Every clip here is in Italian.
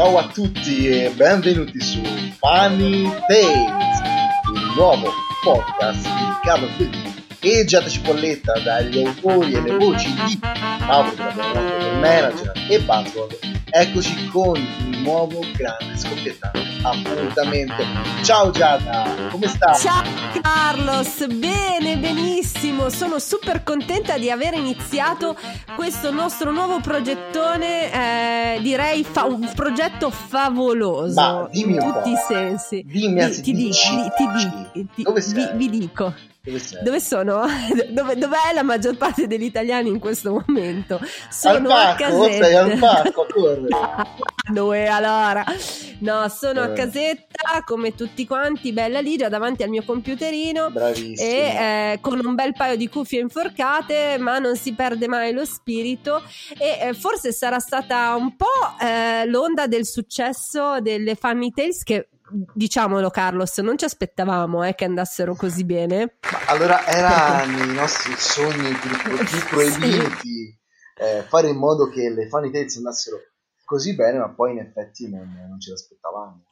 Ciao a tutti e benvenuti su Funny Tales, il nuovo podcast dedicato a quelli e Giada Cipolletta dagli autori e le voci di Mauro del manager e Buzzword eccoci con il nuovo grande scoppiettante appuntamento ciao Giada. Come stai? ciao Carlos. Bene benissimo. Sono super contenta di aver iniziato questo nostro nuovo progettone eh, direi fa- un progetto favoloso. Ma dimmi in un tutti i sensi. Dimmi, ti, ti, di- dici, di- ti, di- ti- vi, vi dico Dove sono? Dove, dov'è la maggior parte degli italiani in questo momento? Sono al a parco? casetta. Sei al parco? Corri. Dove allora? No, sono a Eh. casetta come tutti quanti, bella ligia, davanti al mio computerino Bravissimo. e eh, con un bel paio di cuffie inforcate, ma non si perde mai lo spirito e eh, forse sarà stata un po' eh, l'onda del successo delle Funny Tales che diciamolo Carlos, non ci aspettavamo eh, che andassero così bene. Ma allora era nei nostri sogni più, più proibiti eh, fare in modo che le Funny Tales andassero così bene, ma poi in effetti non, non ce l'aspettavamo.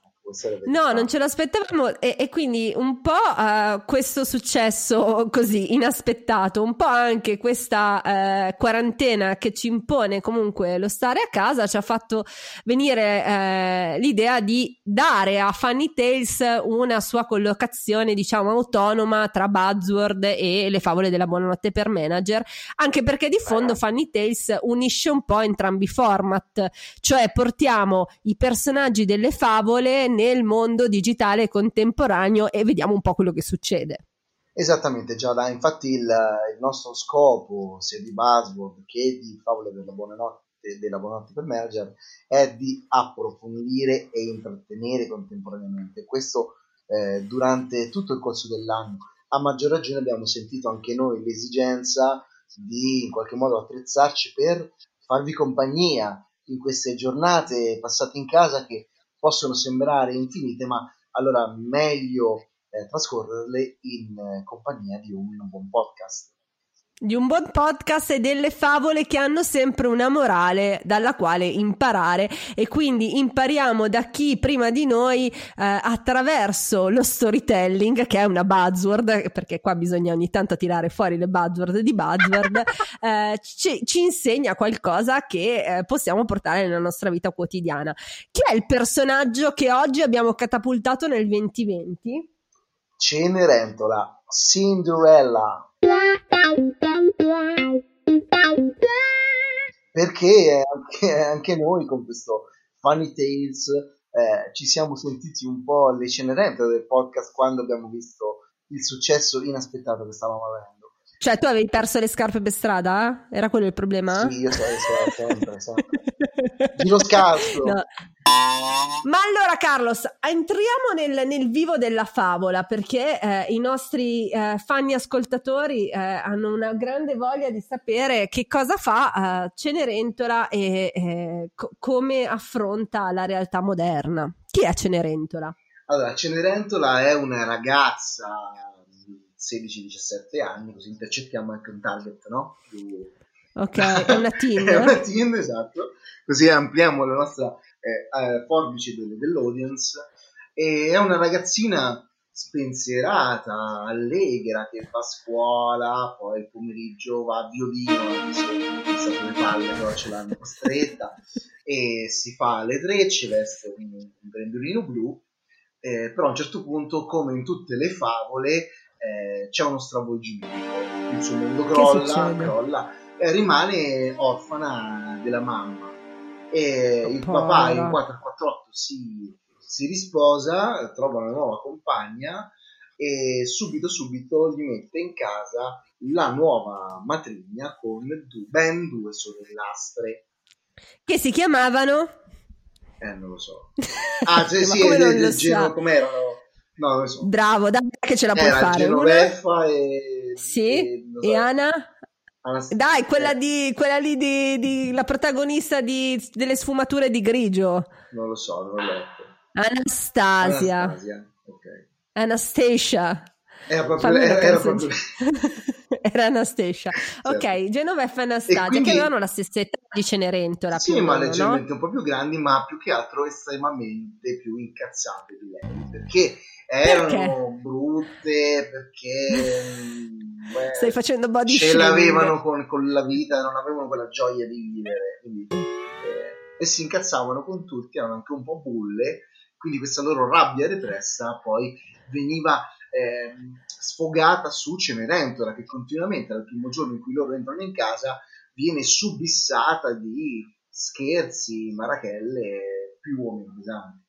No, non ce l'aspettavamo e, e quindi un po' eh, questo successo così inaspettato, un po' anche questa eh, quarantena che ci impone comunque lo stare a casa ci ha fatto venire eh, l'idea di dare a Funny Tales una sua collocazione diciamo autonoma tra Buzzword e le favole della buonanotte per manager, anche perché di fondo Funny Tales unisce un po' entrambi i format, cioè portiamo i personaggi delle favole nel mondo digitale contemporaneo e vediamo un po' quello che succede. Esattamente, Giada. Infatti il, il nostro scopo, sia di Buzzword che di Favole della Buonanotte, della Buonanotte per Manager, è di approfondire e intrattenere contemporaneamente. Questo eh, durante tutto il corso dell'anno. A maggior ragione abbiamo sentito anche noi l'esigenza di in qualche modo attrezzarci per farvi compagnia in queste giornate passate in casa che possono sembrare infinite, ma allora meglio eh, trascorrerle in eh, compagnia di un, un buon podcast. Di un buon podcast e delle favole che hanno sempre una morale dalla quale imparare e quindi impariamo da chi prima di noi eh, attraverso lo storytelling che è una buzzword perché qua bisogna ogni tanto tirare fuori le buzzword di buzzword eh, ci, ci insegna qualcosa che eh, possiamo portare nella nostra vita quotidiana. Chi è il personaggio che oggi abbiamo catapultato nel 2020? Cenerentola, Cinderella, perché anche, anche noi con questo Funny Tales eh, ci siamo sentiti un po' le cenerentole del podcast quando abbiamo visto il successo inaspettato che stavamo avendo. Cioè tu avevi perso le scarpe per strada? Era quello il problema? Sì, io so, so, sempre, sempre. Giro scalzo. No. Ma allora Carlos, entriamo nel, nel vivo della favola perché eh, i nostri eh, fan ascoltatori eh, hanno una grande voglia di sapere che cosa fa eh, Cenerentola e eh, co- come affronta la realtà moderna. Chi è Cenerentola? Allora, Cenerentola è una ragazza di 16-17 anni, così intercettiamo anche un target, no? Più- Ok, è una teen. è una teen, esatto. Così ampliamo la nostra eh, eh, forbice del- dell'audience. E è una ragazzina spensierata, allegra, che fa scuola, poi il pomeriggio va a violino, sta sulle palle, però ce l'hanno costretta, e si fa le trecce, veste un, un grembiulino blu, eh, però a un certo punto, come in tutte le favole, eh, c'è uno stravolgimento, il suo mondo crolla, crolla e rimane orfana della mamma. E il papà in 448 si si risposa, trova una nuova compagna e subito subito gli mette in casa la nuova matrigna con ben due sorellastre. Che si chiamavano? Eh, non lo so. Ah, sì, sì, come del geno, com'erano? No, non lo so. Bravo, dai che ce la puoi Era fare. Genoveffa una... e... Sì, e, so. e Anna? Dai, quella, di, quella lì di, di, la protagonista di, delle sfumature di grigio. Non lo so, non l'ho letto. Anastasia. Anastasia. Okay. Anastasia. Era proprio, era, era, proprio... era Anastasia. Certo. Ok, Genoveffa e Anastasia, e quindi... che avevano la stessa età di Cenerentola. Sì, ma meno, leggermente no? un po' più grandi, ma più che altro estremamente più incazzate di lei. Perché erano perché? brutte, perché... Beh, Stai facendo body Ce l'avevano con, con, la vita, non avevano quella gioia di vivere. Quindi, eh, e si incazzavano con tutti, erano anche un po' bulle quindi questa loro rabbia repressa poi veniva eh, sfogata su Cenerentola che continuamente dal primo giorno in cui loro entrano in casa viene subissata di scherzi, marachelle più o meno pesanti.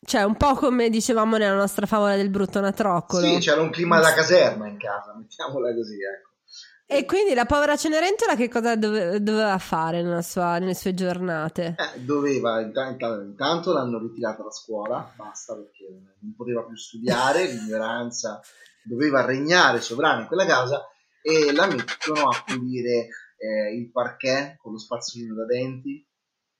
Cioè, un po' come dicevamo nella nostra favola del brutto natroccolo. Sì, c'era un clima da caserma in casa, mettiamola così, ecco. E quindi la povera Cenerentola che cosa dove, doveva fare sua, nelle sue giornate? Eh, doveva, intanto, intanto l'hanno ritirata da scuola, basta perché non poteva più studiare, l'ignoranza doveva regnare sovrana in quella casa e la mettono a pulire eh, il parquet con lo spazzolino da denti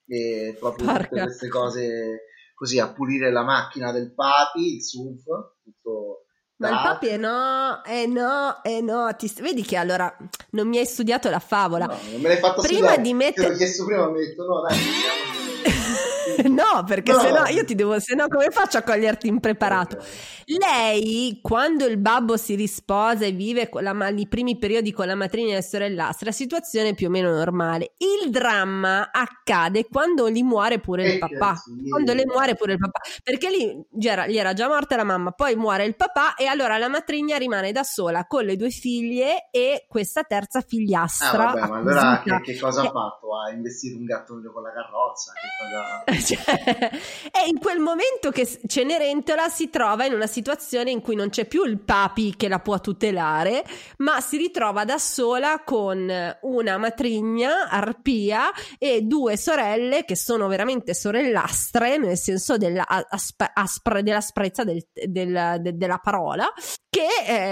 e proprio Parca. tutte queste cose così a pulire la macchina del papi, il SUV, tutto ma il papi è no, è no, è no. Ti... Vedi che allora non mi hai studiato la favola. No, non me l'hai fatto prima studiare. di mettere... Te l'ho chiesto prima, mi hai detto no, dai. no, perché no. se no io ti devo, se no come faccio a coglierti impreparato? Okay. Lei, quando il babbo si risposa e vive la, i primi periodi con la matrigna e la sorellastra, situazione più o meno normale. Il dramma accade quando gli muore pure il papà. Quando le muore pure il papà. Perché lì gli era, gli era già morta la mamma, poi muore il papà e allora la matrigna rimane da sola con le due figlie e questa terza figliastra. Ah, vabbè, ma allora che, che, cosa ha fatto? Ha investito un gatto con la carrozza? Che cosa... cioè, è in quel momento che Cenerentola si trova in una situazione in cui non c'è più il papi che la può tutelare, ma si ritrova da sola con una matrigna, Arpia, e due sorelle che sono veramente sorellastre, nel senso della, aspe, aspre, dell'asprezza del, del, de, della parola, che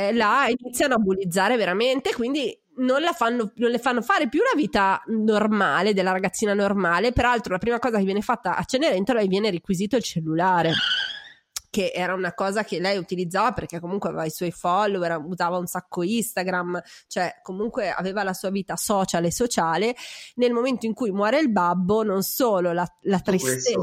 eh, la iniziano a bullizzare veramente, quindi non, fanno, non, le fanno fare più la vita normale della ragazzina normale. Peraltro, la prima cosa che viene fatta a Cenerentola è viene requisito il cellulare. Che era una cosa che lei utilizzava perché comunque aveva i suoi follower, usava un sacco Instagram, cioè comunque aveva la sua vita social e sociale. Nel momento in cui muore il babbo, non solo la, la tristezza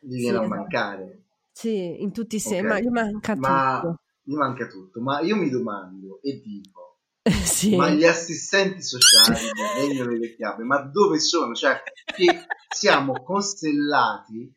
gli viene sì, a mancare. Sì, in tutti i sensi, okay. ma gli manca ma, tutto. Gli manca tutto, ma io mi domando e dico sì. ma gli assistenti sociali regno delle chiappe, ma dove sono? Cioè, che siamo costellati,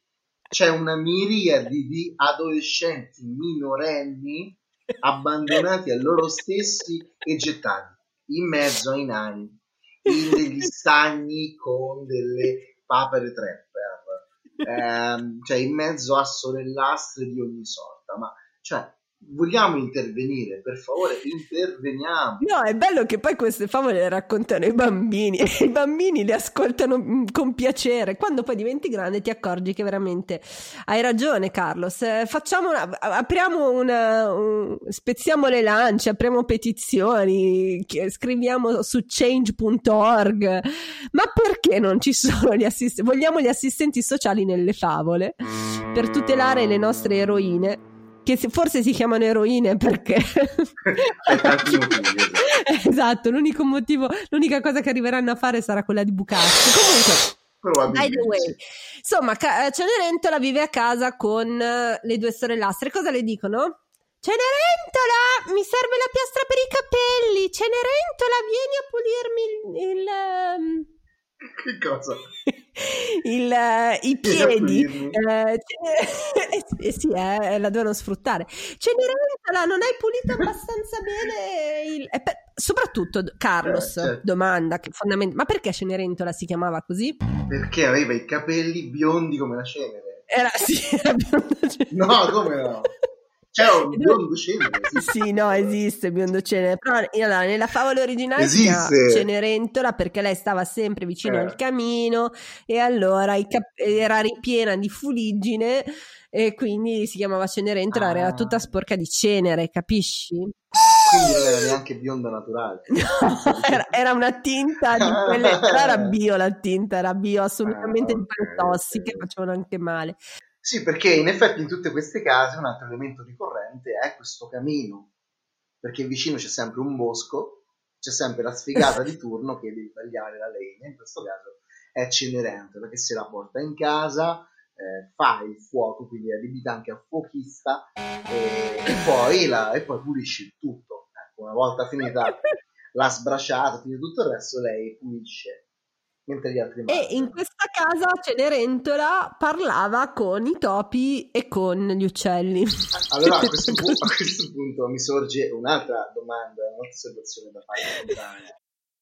c'è una miriade di adolescenti minorenni abbandonati a loro stessi e gettati in mezzo ai nani, in degli stagni con delle papere trapper, ehm, cioè in mezzo a sorellastre di ogni sorta, ma cioè vogliamo intervenire, per favore, interveniamo. No, è bello che poi queste favole le raccontano i bambini e i bambini le ascoltano mm, con piacere. Quando poi diventi grande ti accorgi che veramente hai ragione, Carlos. Eh, facciamo una, apriamo una, un, spezziamo le lance, apriamo petizioni, scriviamo su change.org. Ma perché non ci sono gli assistenti? Vogliamo gli assistenti sociali nelle favole per tutelare le nostre eroine che forse si chiamano eroine perché esatto l'unico motivo l'unica cosa che arriveranno a fare sarà quella di bucarsi comunque by the way insomma Cenerentola vive a casa con le due sorellastre cosa le dicono? Cenerentola, mi serve la piastra per i capelli. Cenerentola, vieni a pulirmi il... il um... Che cosa? il, uh, I piedi. Uh, eh, sì, eh, la devono sfruttare. Cenerentola, non hai pulito abbastanza bene il... Eh, per... Soprattutto Carlos eh, certo. domanda fondament... ma perché Cenerentola si chiamava così? Perché aveva i capelli biondi come la cenere. Era, sì, era cenere. No, come no? C'è un biondo cenere. Sì, no, esiste biondo cenere. Però allora, nella favola originale esiste. Cenerentola perché lei stava sempre vicino eh. al camino e allora cap- era ripiena di fuliggine e quindi si chiamava Cenerentola, ah. era tutta sporca di cenere, capisci? Quindi non era neanche bionda naturale. No, era, era, una tinta di quelle, era bio la tinta, era bio assolutamente ah, okay, di quelle tossiche, okay. facevano anche male. Sì, perché in effetti in tutte queste case un altro elemento ricorrente è questo camino, perché vicino c'è sempre un bosco, c'è sempre la sfigata di turno che deve tagliare la legna, in questo caso è Cenerentola che se la porta in casa, eh, fa il fuoco, quindi è adibita anche a fuochista e, e, poi, la, e poi pulisce il tutto. Ecco, una volta finita la sbracciata, finito tutto il resto, lei pulisce mentre gli altri E in questa casa Cenerentola parlava con i topi e con gli uccelli. Allora a questo, pu- a questo punto mi sorge un'altra domanda, un'altra osservazione da fare.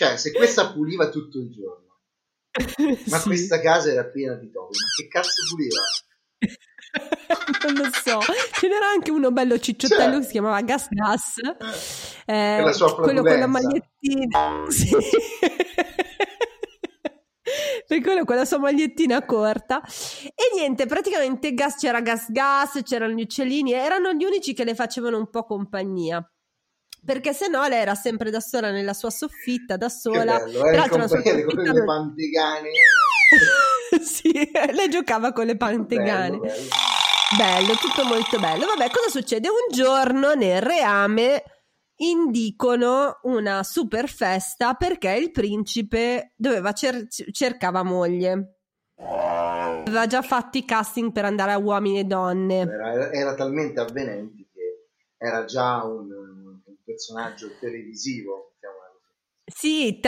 Cioè, se questa puliva tutto il giorno, ma sì. questa casa era piena di topi, ma che cazzo puliva? non lo so. Ce n'era anche uno bello cicciottello cioè, che si chiamava Gas Gas. Eh, quello con la magliettina. Sì. per quello con la sua magliettina corta e niente praticamente gas c'era gas gas c'erano gli uccellini erano gli unici che le facevano un po' compagnia perché se no lei era sempre da sola nella sua soffitta da sola che bello, era in compagnia con le pantegane sì, lei giocava con le pantegane. Bello, bello. bello, tutto molto bello. Vabbè, cosa succede? Un giorno nel reame indicono una super festa perché il principe doveva cer- cercava moglie. Aveva già fatto i casting per andare a uomini e donne. Era, era talmente avvenente che era già un personaggio televisivo sì,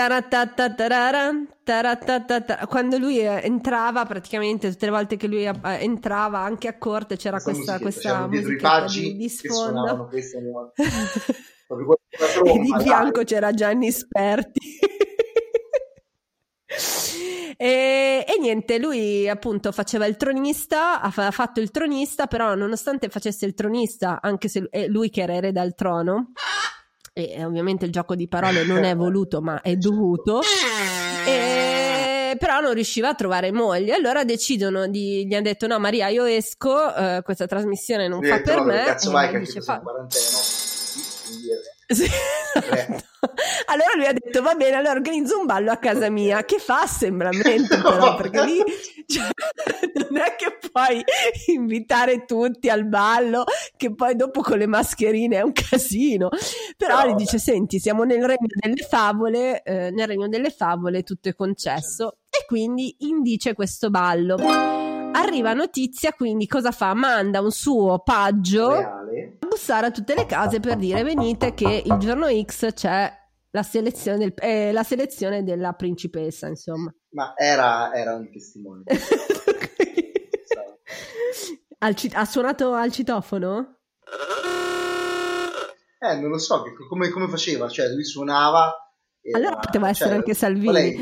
quando lui entrava praticamente tutte le volte che lui entrava anche a corte c'era questa, questa musica di, di sfondo. e di fianco c'era Gianni Sperti. E, e, niente, lui appunto faceva il tronista, ha fatto il tronista, però nonostante facesse il tronista, anche se lui che era erede al trono, e ovviamente il gioco di parole non è voluto ma è dovuto. E però non riusciva a trovare moglie. Allora decidono di gli hanno detto no Maria io esco eh, questa trasmissione non fa per me cazzo vai che dice, fa... quarantena sì. Esatto. Allora lui ha detto va bene, allora organizzo un ballo a casa mia, che fa assembramento però, perché lì cioè, non è che puoi invitare tutti al ballo, che poi dopo con le mascherine è un casino. Però no, gli dice senti, siamo nel regno delle favole, eh, nel regno delle favole tutto è concesso e quindi indice questo ballo. Arriva notizia, quindi cosa fa? Manda un suo paggio Reale. A bussare a tutte le case per dire venite che il giorno X c'è la selezione, del, eh, la selezione della principessa, insomma. Ma era, era un testimone. al, ha suonato al citofono? Eh, non lo so, che, come, come, faceva, cioè lui suonava... Era, allora poteva essere cioè, anche Salvini. Qual è,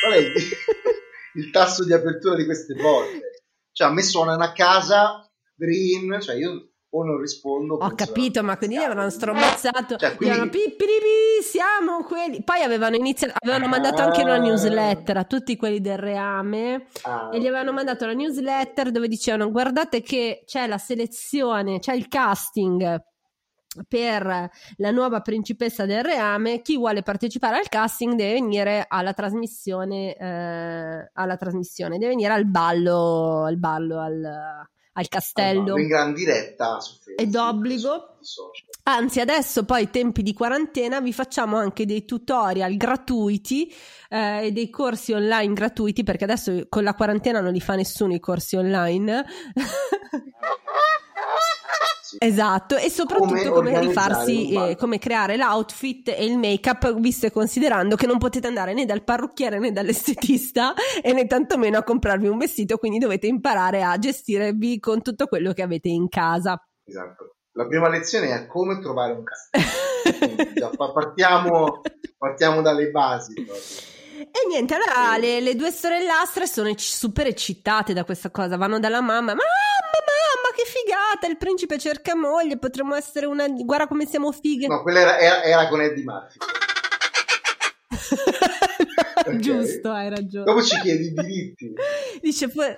qual è il, il, tasso di apertura di queste porte? Cioè a me suonano a casa, green, cioè io o non rispondo. Ho capito, ma quindi avevano strombazzato. Cioè, quindi... Avevano, pipiripi, siamo quelli. Poi avevano iniziato, avevano ah, mandato anche una newsletter a tutti quelli del reame ah, e gli avevano mandato la newsletter dove dicevano guardate che c'è la selezione, c'è il casting per la nuova principessa del reame, chi vuole partecipare al casting deve venire alla trasmissione, eh, alla trasmissione, deve venire al ballo, al ballo, al, al castello. in gran diretta su Facebook. È d'obbligo. Anzi, adesso poi tempi di quarantena vi facciamo anche dei tutorial gratuiti eh, e dei corsi online gratuiti perché adesso con la quarantena non li fa nessuno i corsi online. Esatto, e soprattutto come, come rifarsi, eh, come creare l'outfit e il make-up, visto e considerando che non potete andare né dal parrucchiere né dall'estetista e né tantomeno a comprarvi un vestito, quindi dovete imparare a gestirvi con tutto quello che avete in casa. Esatto. La prima lezione è come trovare un castello. partiamo, partiamo dalle basi. Proprio. E niente, allora le, le, due sorellastre sono super eccitate da questa cosa, vanno dalla mamma, mamma, che figata, il principe cerca moglie, potremmo essere una... guarda come siamo fighe. No, quella era, era, era con Eddie Murphy. okay. Giusto, hai ragione. Dopo ci chiedi i diritti. Dice, poi...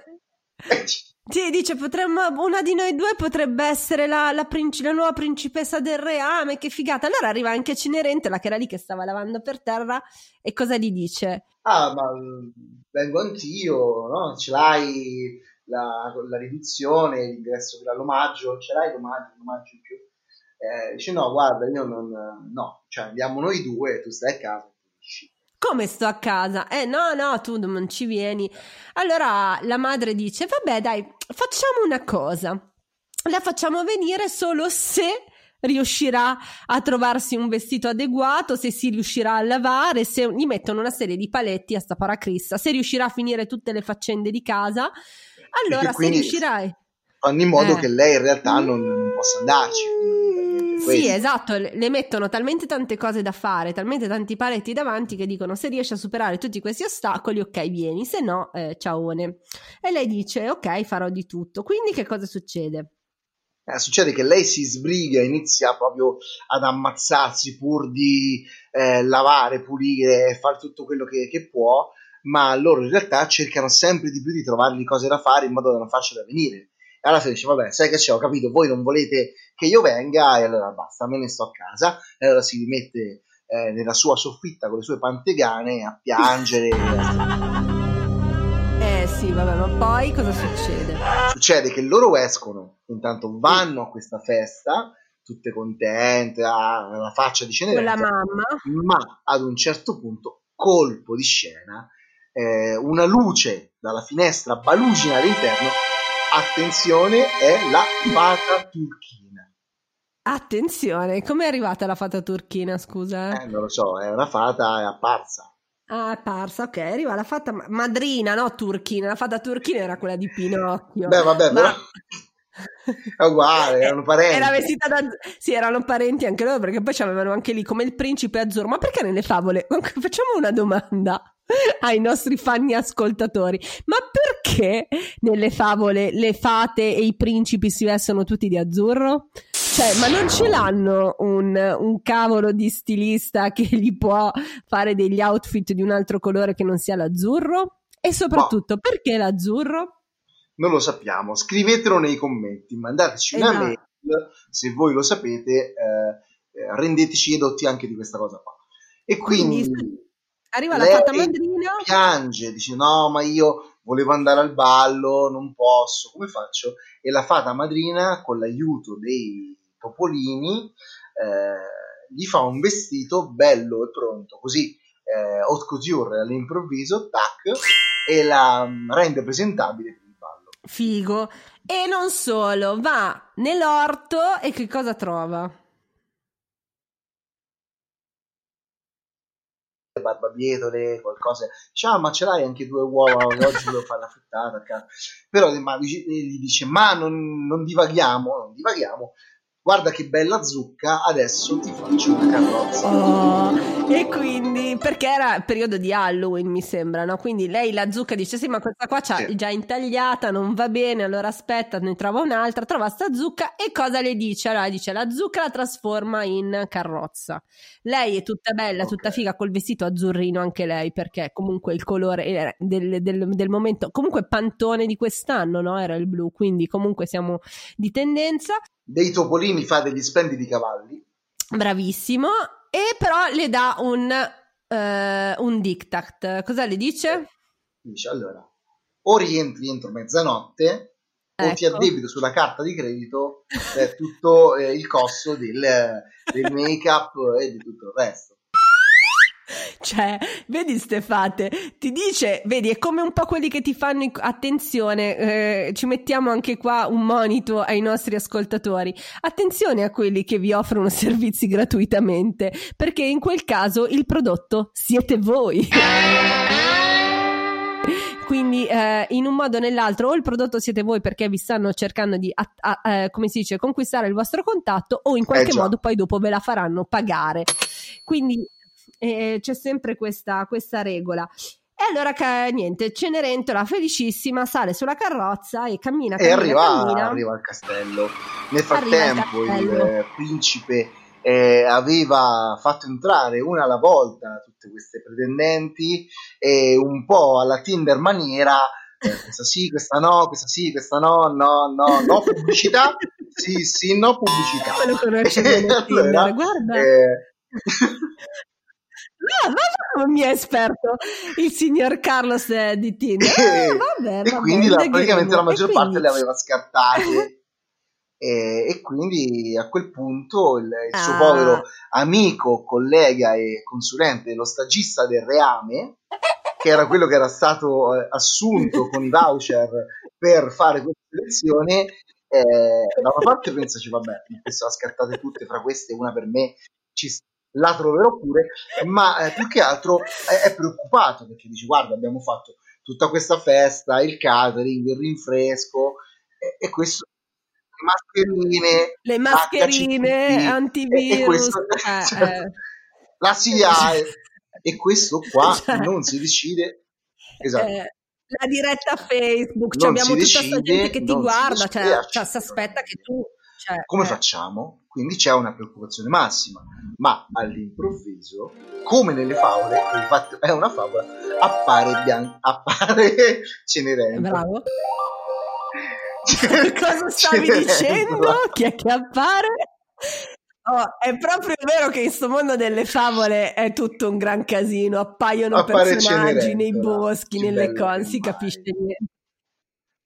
Sì, dice, potremmo, una di noi due potrebbe essere la, la, princi- la, nuova principessa del reame, che figata. Allora arriva anche Cenerentela, che era lì che stava lavando per terra, e cosa gli dice? Ah, ma vengo anch'io, no? Ce l'hai la, la riduzione, l'ingresso dell'omaggio, ce l'hai l'omaggio, l'omaggio in più? Eh, dice, no, guarda, io non... No, cioè andiamo noi due, tu stai a casa. Come sto a casa? Eh no, no, tu non ci vieni. Allora la madre dice, vabbè dai, facciamo una cosa. La facciamo venire solo se riuscirà a trovarsi un vestito adeguato, se si riuscirà a lavare, se gli mettono una serie di paletti a sta paracrista, se riuscirà a finire tutte le faccende di casa, allora se riuscirai... Fanno in modo eh. che lei in realtà non, non possa andarci. Sì, esatto, le mettono talmente tante cose da fare, talmente tanti paletti davanti che dicono se riesci a superare tutti questi ostacoli, ok, vieni, se no, eh, ciaone. E lei dice, ok, farò di tutto. Quindi che cosa succede? Eh, succede che lei si sbriga, inizia proprio ad ammazzarsi pur di eh, lavare, pulire, fare tutto quello che, che, può, ma loro in realtà cercano sempre di più di trovargli cose da fare in modo da non farcela venire. Alla fine dice vabbè sai che c'è ho capito voi non volete che io venga e allora basta me ne sto a casa. E allora si rimette eh, nella sua soffitta con le sue pantegane a piangere. Eh sì vabbè ma poi cosa succede? succede che loro escono intanto vanno a questa festa tutte contente la faccia di Cenerentola con la mamma. ma ad un certo punto colpo di scena eh, una luce dalla finestra balucina all'interno attenzione, è la fata turchina. Attenzione, come è arrivata la fata turchina, scusa? Eh, non lo so, è una fata, è apparsa. Ah, è apparsa, ok, arriva la fata madrina, no turchina, la fata turchina era quella di Pinocchio. Beh, vabbè, Ma... però... È uguale, erano parenti. Era vestita da... Sì, erano parenti anche loro perché poi avevano anche lì come il principe azzurro. Ma perché nelle favole? Facciamo una domanda ai nostri fanni ascoltatori. Ma perché nelle favole le fate e i principi si vestono tutti di azzurro? Cioè, ma non ce l'hanno un, un, cavolo di stilista che gli può fare degli outfit di un altro colore che non sia l'azzurro? E soprattutto, no. perché l'azzurro? Non lo sappiamo. Scrivetelo nei commenti, mandateci esatto. una mail se voi lo sapete, eh, eh, rendeteci edotti anche di questa cosa qua. E quindi, quindi arriva la fata madrina. Piange, dice no, ma io volevo andare al ballo, non posso, come faccio? E la fata madrina, con l'aiuto dei topolini, eh, gli fa un vestito bello e pronto, così eh, haute couture all'improvviso, tac, e la mm, rende presentabile per il ballo. Figo. E non solo, va nell'orto e che cosa trova? Barbabietole, qualcosa. Dice, ah, ma ce l'hai anche due uova, oggi devo fare la frittata. Però ma, gli dice, ma non, non divaghiamo, non divaghiamo. Guarda che bella zucca, adesso ti faccio una carrozza. Oh, e quindi, perché era periodo di Halloween, mi sembra, no? Quindi lei la zucca dice: Sì, ma questa qua c'ha Sì. già intagliata, non va bene. Allora aspetta, ne trova un'altra. Trova sta zucca e cosa le dice? Allora dice: La zucca la trasforma in carrozza. Lei è tutta bella, Ok. tutta figa, col vestito azzurrino anche lei, perché comunque il colore del, del- del momento, comunque pantone di quest'anno, no? Era il blu, quindi comunque siamo di tendenza. Dei topolini fa degli splendidi cavalli. Bravissimo. E però le dà un, eh, un diktat. Cosa le dice? Dice allora, o rientri entro mezzanotte o ti Ecco. addebito sulla carta di credito eh, tutto eh, il costo del, del make-up e di tutto il resto. Cioè, vedi Stefate, ti dice, vedi, è come un po' quelli che ti fanno attenzione, eh, ci mettiamo anche qua un monito ai nostri ascoltatori. Attenzione a quelli che vi offrono servizi gratuitamente, perché in quel caso il prodotto siete voi. Quindi eh, in un modo o nell'altro o il prodotto siete voi perché vi stanno cercando di, a- a- eh, come si dice, conquistare il vostro contatto o in qualche Eh modo poi dopo ve la faranno pagare. Quindi eh, c'è sempre questa, questa regola. E allora niente, Cenerentola felicissima sale sulla carrozza e cammina, E cammina, arriva, cammina. arriva al castello. Nel frattempo il castello. eh, principe eh, aveva fatto entrare una alla volta tutte queste pretendenti e un po' alla Tinder maniera eh, questa sì, questa no, questa sì, questa no, no, no, no pubblicità, sì, sì, no pubblicità. Come lo conosce bene Allora, Tinder? Guarda. eh, Ah, ma come mi è esperto il signor Carlos eh, di Tinder. Ah, vabbè, e vabbè, quindi la- praticamente la E maggior quindi- parte le aveva scartate e, e quindi a quel punto il, il suo Ah. povero amico, collega e consulente, lo stagista del reame, che era quello che era stato eh, assunto con i voucher per fare questa selezione, eh, da una parte pensaci, vabbè, le ha scartate tutte, fra queste una per me, ci s- la troverò pure, ma eh, più che altro è, è preoccupato perché dice, guarda, abbiamo fatto tutta questa festa, il catering, il rinfresco, e, e questo mascherine, le mascherine HCP, antivirus, e questo- eh, cioè, eh. la SIAE e questo qua Cioè, non si decide esatto eh, la diretta Facebook, cioè abbiamo tutta questa decide, gente che ti si guarda, decide, cioè, cioè, si aspetta che tu... Cioè, come eh, facciamo? Quindi c'è una preoccupazione massima, ma all'improvviso, come nelle favole, infatti è una favola, appare, Bian- appare Cenerentola. Bravo. Cosa stavi Cenerentola. dicendo? Chi è che appare? Oh, è proprio vero che in questo mondo delle favole è tutto un gran casino, appaiono Appare personaggi nei Cenerentola, boschi, nelle cose, si capisce niente.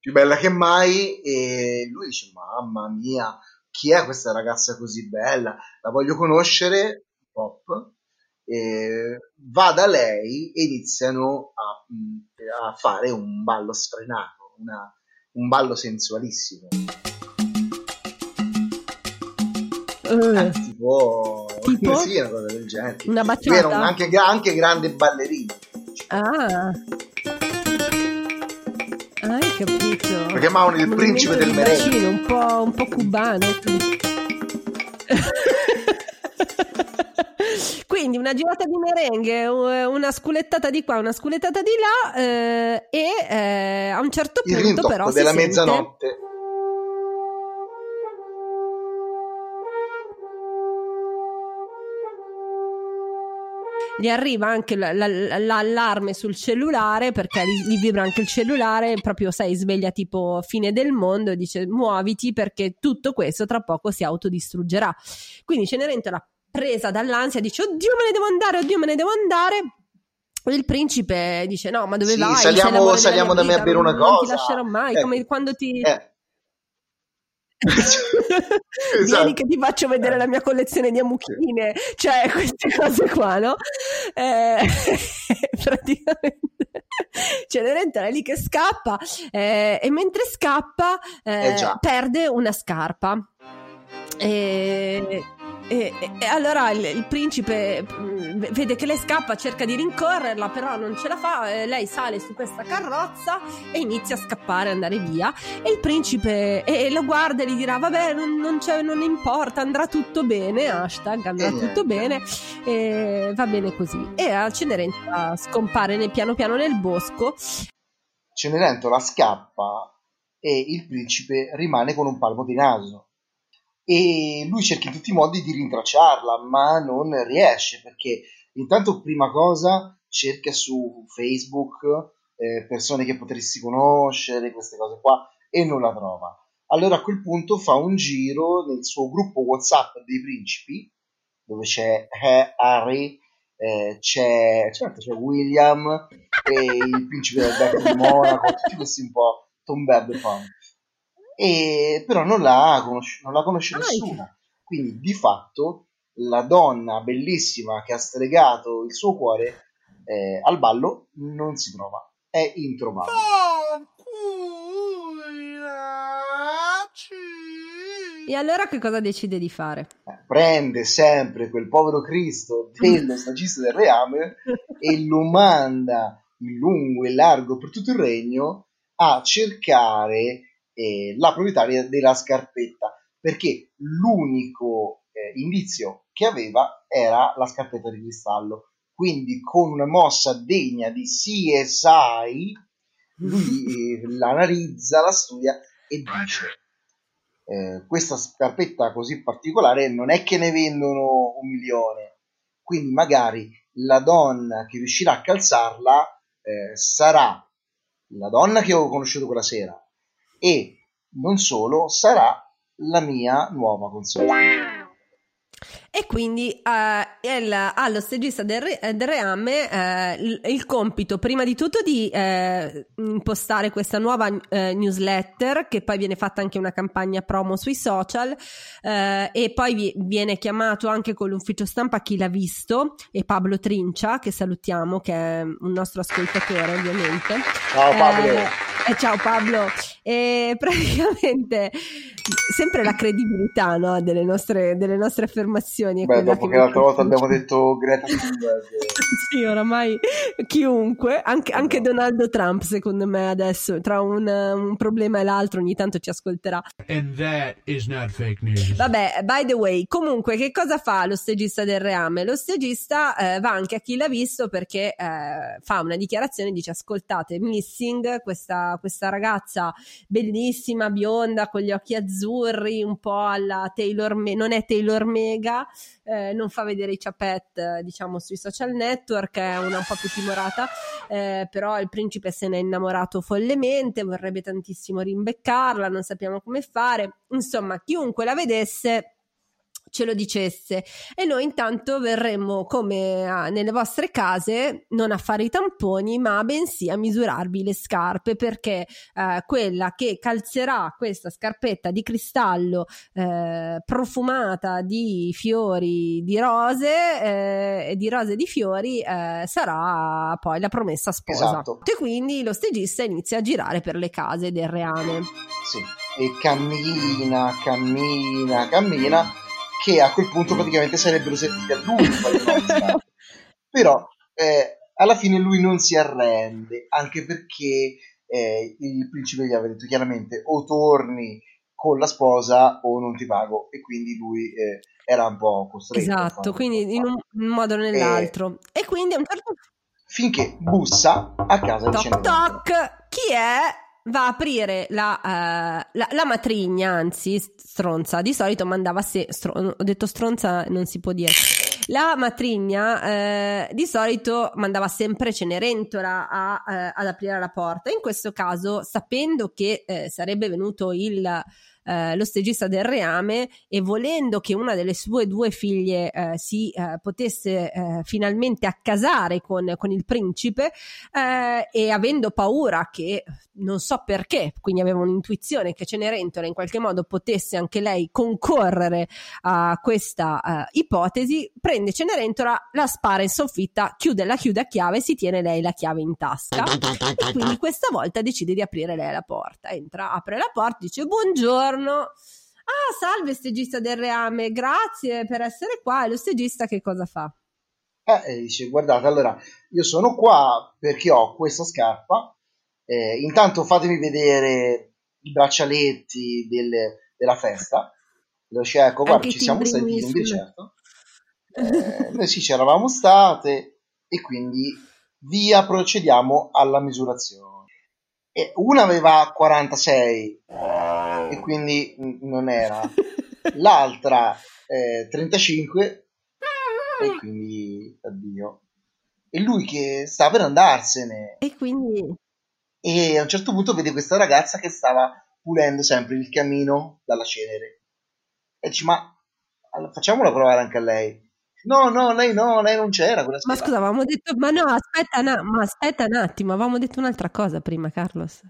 più bella che mai e lui dice mamma mia chi è questa ragazza così bella la voglio conoscere pop va da lei e iniziano a, a fare un ballo sfrenato una- un ballo sensualissimo Eh, Eh, tipo, Tipo? sì una cosa del genere una baciata? era un- anche, anche grande ballerino Ah. Ah, hai capito. lo chiamavano il principe del merengue un po', un po' cubano. Quindi una girata di merengue, una sculettata di qua, una sculettata di là eh, e eh, a un certo punto però della sente- mezzanotte gli arriva anche la- la- l'allarme sul cellulare perché gli, vibra anche il cellulare, proprio sai, sveglia tipo fine del mondo e dice muoviti perché tutto questo tra poco si autodistruggerà. Quindi Cenerentola presa dall'ansia dice oddio me ne devo andare, oddio me ne devo andare. Il principe dice: No, ma dove Sì, vai? saliamo- saliamo da me a bere una non- Non ti cosa." lascerò mai. Ecco. Come quando ti. Eh. Esatto. Vieni che ti faccio vedere la mia collezione di amuchine, cioè queste cose qua, no? Eh, praticamente Cenerentola è lì che scappa eh, e mentre scappa eh, Eh perde una scarpa. E E, e, allora il, il, principe mm, vede che lei scappa, cerca di rincorrerla, però non ce la fa. lei sale su questa carrozza e inizia a scappare, andare via. E il principe e, lo guarda e gli dirà: Vabbè, non, non, non importa, andrà tutto bene. Hashtag andrà tutto bene. E va bene così. E a Cenerentola scompare nel, piano piano nel bosco. Cenerentola scappa e il principe rimane con un palmo di naso e lui cerca in tutti i modi di rintracciarla, ma non riesce perché intanto prima cosa cerca su Facebook eh, persone che potresti conoscere, queste cose qua, e non la trova. Allora a quel punto fa un giro nel suo gruppo WhatsApp dei principi, dove c'è Harry, eh, c'è, certo, c'è William e il principe del Becco di Monaco, tutti questi un po' Tom Punk e però non la, conosce, non la conosce ah, nessuno. Quindi di fatto la donna bellissima che ha stregato il suo cuore eh, al ballo non si trova, è introvabile. E allora che cosa decide di fare? Eh, prende sempre quel povero Cristo dello stagista del reame e lo manda in lungo e largo per tutto il regno a cercare eh, la proprietaria della scarpetta, perché l'unico eh, indizio che aveva era la scarpetta di cristallo. Quindi con una mossa degna di CSI, lui eh, la analizza, la studia e dice eh, questa scarpetta così particolare non è che ne vendono un milione, quindi magari la donna che riuscirà a calzarla eh, sarà la donna che ho conosciuto quella sera e non solo sarà la mia nuova console. E quindi uh, il, allo stagista del, re, del reame uh, il, compito prima di tutto di uh, impostare questa nuova newsletter che poi viene fatta anche una campagna promo sui social e poi vi, viene chiamato anche con l'ufficio stampa chi l'ha visto e Pablo Trincia che salutiamo che è un nostro ascoltatore ovviamente. Ciao Pablo. Eh, ciao Pablo. E praticamente sempre la credibilità no, delle, nostre, delle, nostre, affermazioni. Beh, dopo che, che l'altra volta abbiamo detto Greta Thunberg. sì, oramai chiunque, anche, anche, Donaldo Trump, secondo me, adesso tra un, un, problema e l'altro ogni tanto ci ascolterà. And that is not fake news. Vabbè, by the way, comunque, che cosa fa lo stagista del reame? Lo stagista eh, va anche a chi l'ha visto perché eh, fa una dichiarazione, dice ascoltate, Missing, questa, questa ragazza bellissima, bionda, con gli occhi azzurri, un po' alla Taylor, Me- non è Taylor Mega, eh, non fa vedere i ciapet, diciamo, sui social network, è una un po' più timorata, eh, però il principe se n'è innamorato follemente, vorrebbe tantissimo rimbeccarla, non sappiamo come fare, insomma, chiunque la vedesse ce lo dicesse. E noi intanto verremmo come a, nelle vostre case non a fare i tamponi ma bensì a misurarvi le scarpe perché eh, quella che calzerà questa scarpetta di cristallo eh, profumata di fiori di rose eh, e di rose di fiori eh, sarà poi la promessa sposa. Esatto. e quindi lo stagista inizia a girare per le case del reame. Sì. E cammina cammina cammina che a quel punto praticamente sarebbero serviti a lui però eh, alla fine lui non si arrende anche perché eh, il principe gli aveva detto chiaramente o torni con la sposa o non ti pago. E quindi lui eh, era un po' costretto esatto quindi in un, in un, modo o nell'altro. E quindi a un certo punto finché bussa a casa toc, di toc chi è va a aprire la, uh, la, la, matrigna, anzi stronza, di solito mandava se, stro, ho detto stronza non si può dire, la matrigna eh, di solito mandava sempre Cenerentola a, eh, ad aprire la porta, in questo caso sapendo che sarebbe venuto il eh, lo stagista del reame e volendo che una delle sue due figlie eh, si eh, potesse eh, finalmente accasare con, con il principe eh, e avendo paura che non so perché, quindi aveva un'intuizione che Cenerentola in qualche modo potesse anche lei concorrere a questa uh, ipotesi, prende Cenerentola, la spara in soffitta, chiude la chiude a chiave si tiene lei la chiave in tasca. E quindi questa volta decide di aprire lei la porta. Entra, apre la porta, dice buongiorno Ah, salve stagista del reame, grazie per essere qua. E lo stagista che cosa fa? Eh, dice, guardate, allora, io sono qua perché ho questa scarpa, eh, intanto fatemi vedere i braccialetti del, della festa. Lo dice, ecco, guarda, ci siamo stati timbri, certo. Eh, noi sì, ci eravamo state e quindi via, procediamo alla misurazione. E una aveva 46 e quindi non era. L'altra eh, 35 e quindi addio. E lui che sta per andarsene. E quindi... E a un certo punto vede questa ragazza che stava pulendo sempre il camino dalla cenere. E dice, ma facciamola provare anche a lei. No, no, lei no, lei non c'era. Ma scusa, avevamo detto, ma no, aspetta, na- ma aspetta un attimo, avevamo detto un'altra cosa prima, Carlos.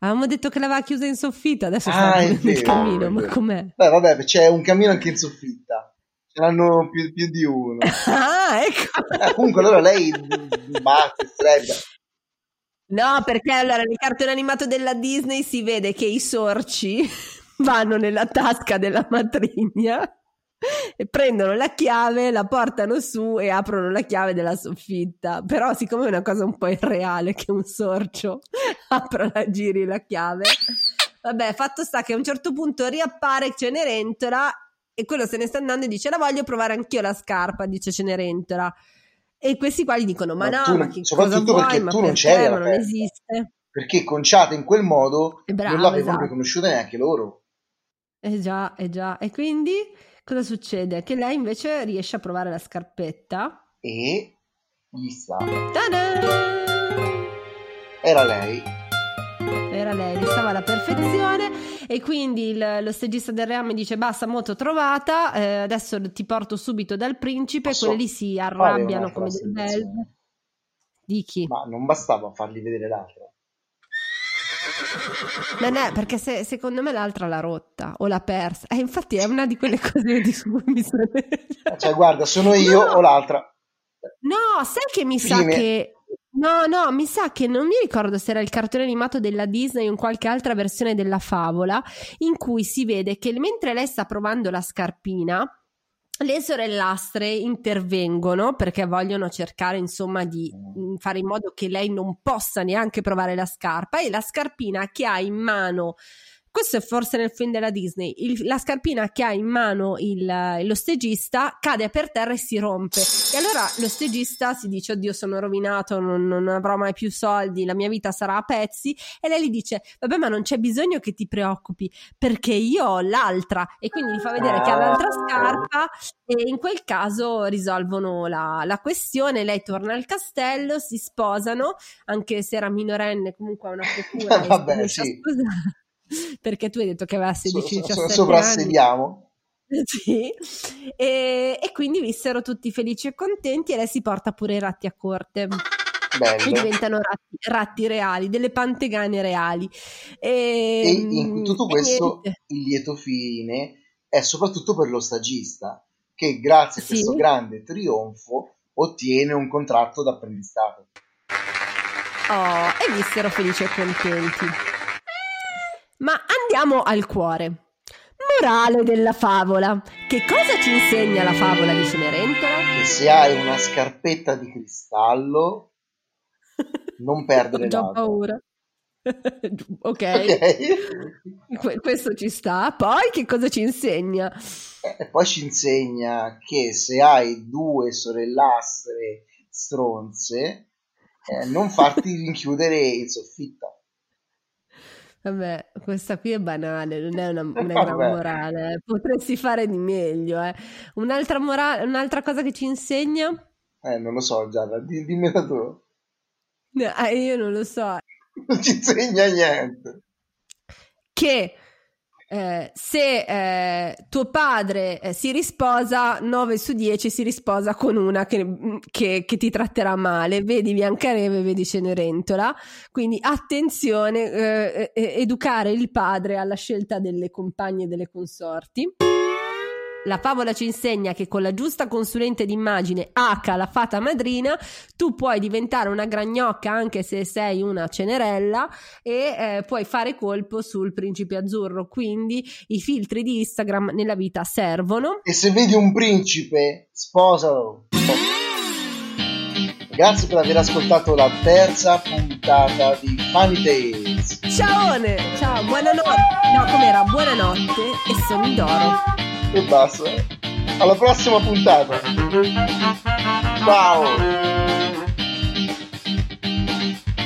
Avevamo detto che l'aveva chiusa in soffitta, adesso ah, sta nel camino, ma com'è? Beh, vabbè, c'è un camino anche in soffitta. Ce l'hanno più, più di uno. Ah, ecco. Eh, comunque allora lei batte, strebba. No, perché allora nel cartone animato della Disney si vede che i sorci vanno nella tasca della matrigna prendono la chiave, la portano su e aprono la chiave della soffitta. Però, siccome è una cosa un po' irreale che un sorcio apra la giri la chiave, vabbè, fatto sta che a un certo punto riappare Cenerentola e quello se ne sta andando e dice: La voglio provare anch'io la scarpa, dice Cenerentola. E questi qua gli dicono: Ma, ma no, ma che soprattutto cosa vuoi, perché tu non c'eri, ma non esiste. Perché conciata in quel modo bravo, non l'avevano esatto. riconosciuta neanche loro. Eh già, eh già. E quindi cosa succede? Che lei invece riesce a provare la scarpetta e gli sta. Ta-da! Era lei. Era lei, gli stava alla perfezione e quindi il, lo stagista del reame dice basta moto trovata, eh, adesso ti porto subito dal principe, Posso quelli si arrabbiano come belve. Di chi? Ma non bastava fargli vedere l'altra. Non è perché se, secondo me l'altra l'ha rotta o l'ha persa. Eh, infatti è una di quelle cose di cui mi sono. Cioè, guarda, sono io no. o l'altra. No, sai che mi Fine. sa che. No, no, mi sa che non mi ricordo se era il cartone animato della Disney o in qualche altra versione della favola, in cui si vede che mentre lei sta provando la scarpina, le sorellastre intervengono perché vogliono cercare insomma di mm, fare in modo che lei non possa neanche provare la scarpa e la scarpina che ha in mano questo è forse nel film della Disney. Il, la scarpina che ha in mano il, lo stagista cade per terra e si rompe. E allora lo stagista si dice: Oddio, sono rovinato, non, non, avrò mai più soldi, la mia vita sarà a pezzi. E lei gli dice: Vabbè, ma non c'è bisogno che ti preoccupi perché io ho l'altra. E quindi gli fa vedere che ha l'altra scarpa. E in quel caso risolvono la, la questione. Lei torna al castello, si sposano, anche se era minorenne, comunque ha una procura. Vabbè, sì. perché tu hai detto che aveva 16 so, so, Soprassediamo. Sì, e, e, quindi vissero tutti felici e contenti e lei si porta pure i ratti a corte. Bello. E diventano ratti, ratti reali, delle pantegane reali. E, e in tutto questo il lieto fine è soprattutto per lo stagista, che grazie a sì. questo grande trionfo ottiene un contratto d'apprendistato. Oh, e vissero felici e contenti. Ma andiamo al cuore. Morale della favola. Che cosa ci insegna la favola di Cenerentola? Che se hai una scarpetta di cristallo, non perdere Ho già l'altra. paura. ok, okay. questo ci sta. Poi che cosa ci insegna? E poi ci insegna che se hai due sorellastre stronze, eh, non farti rinchiudere in soffitta. Vabbè, questa qui è banale, non è una, una gran morale. Potresti fare di meglio. Eh. Un'altra, morale, un'altra cosa che ci insegna? Eh, non lo so, Giada, dimmela tu. Eh, io non lo so. Non ci insegna niente. Che eh, se eh, tuo padre eh, si risposa, 9 su 10 si risposa con una che, mm, che, che, ti tratterà male. Vedi Biancaneve, vedi Cenerentola. Quindi attenzione, eh, educare il padre alla scelta delle compagne e delle consorti. La favola ci insegna che con la giusta consulente d'immagine H, la fata madrina, tu puoi diventare una gragnocca anche se sei una cenerella e eh, puoi fare colpo sul principe azzurro. Quindi i filtri di Instagram nella vita servono. E se vedi un principe, sposalo. Grazie per aver ascoltato la terza puntata di Funny Tales. Ciao, ciao, buonanotte. No, com'era? Buonanotte e sogni d'oro e basta. Alla prossima puntata. Ciao.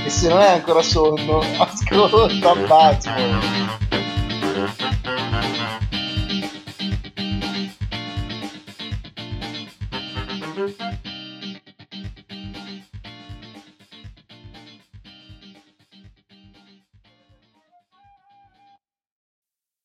E se non hai ancora sonno, ascolta Batman.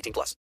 18 plus.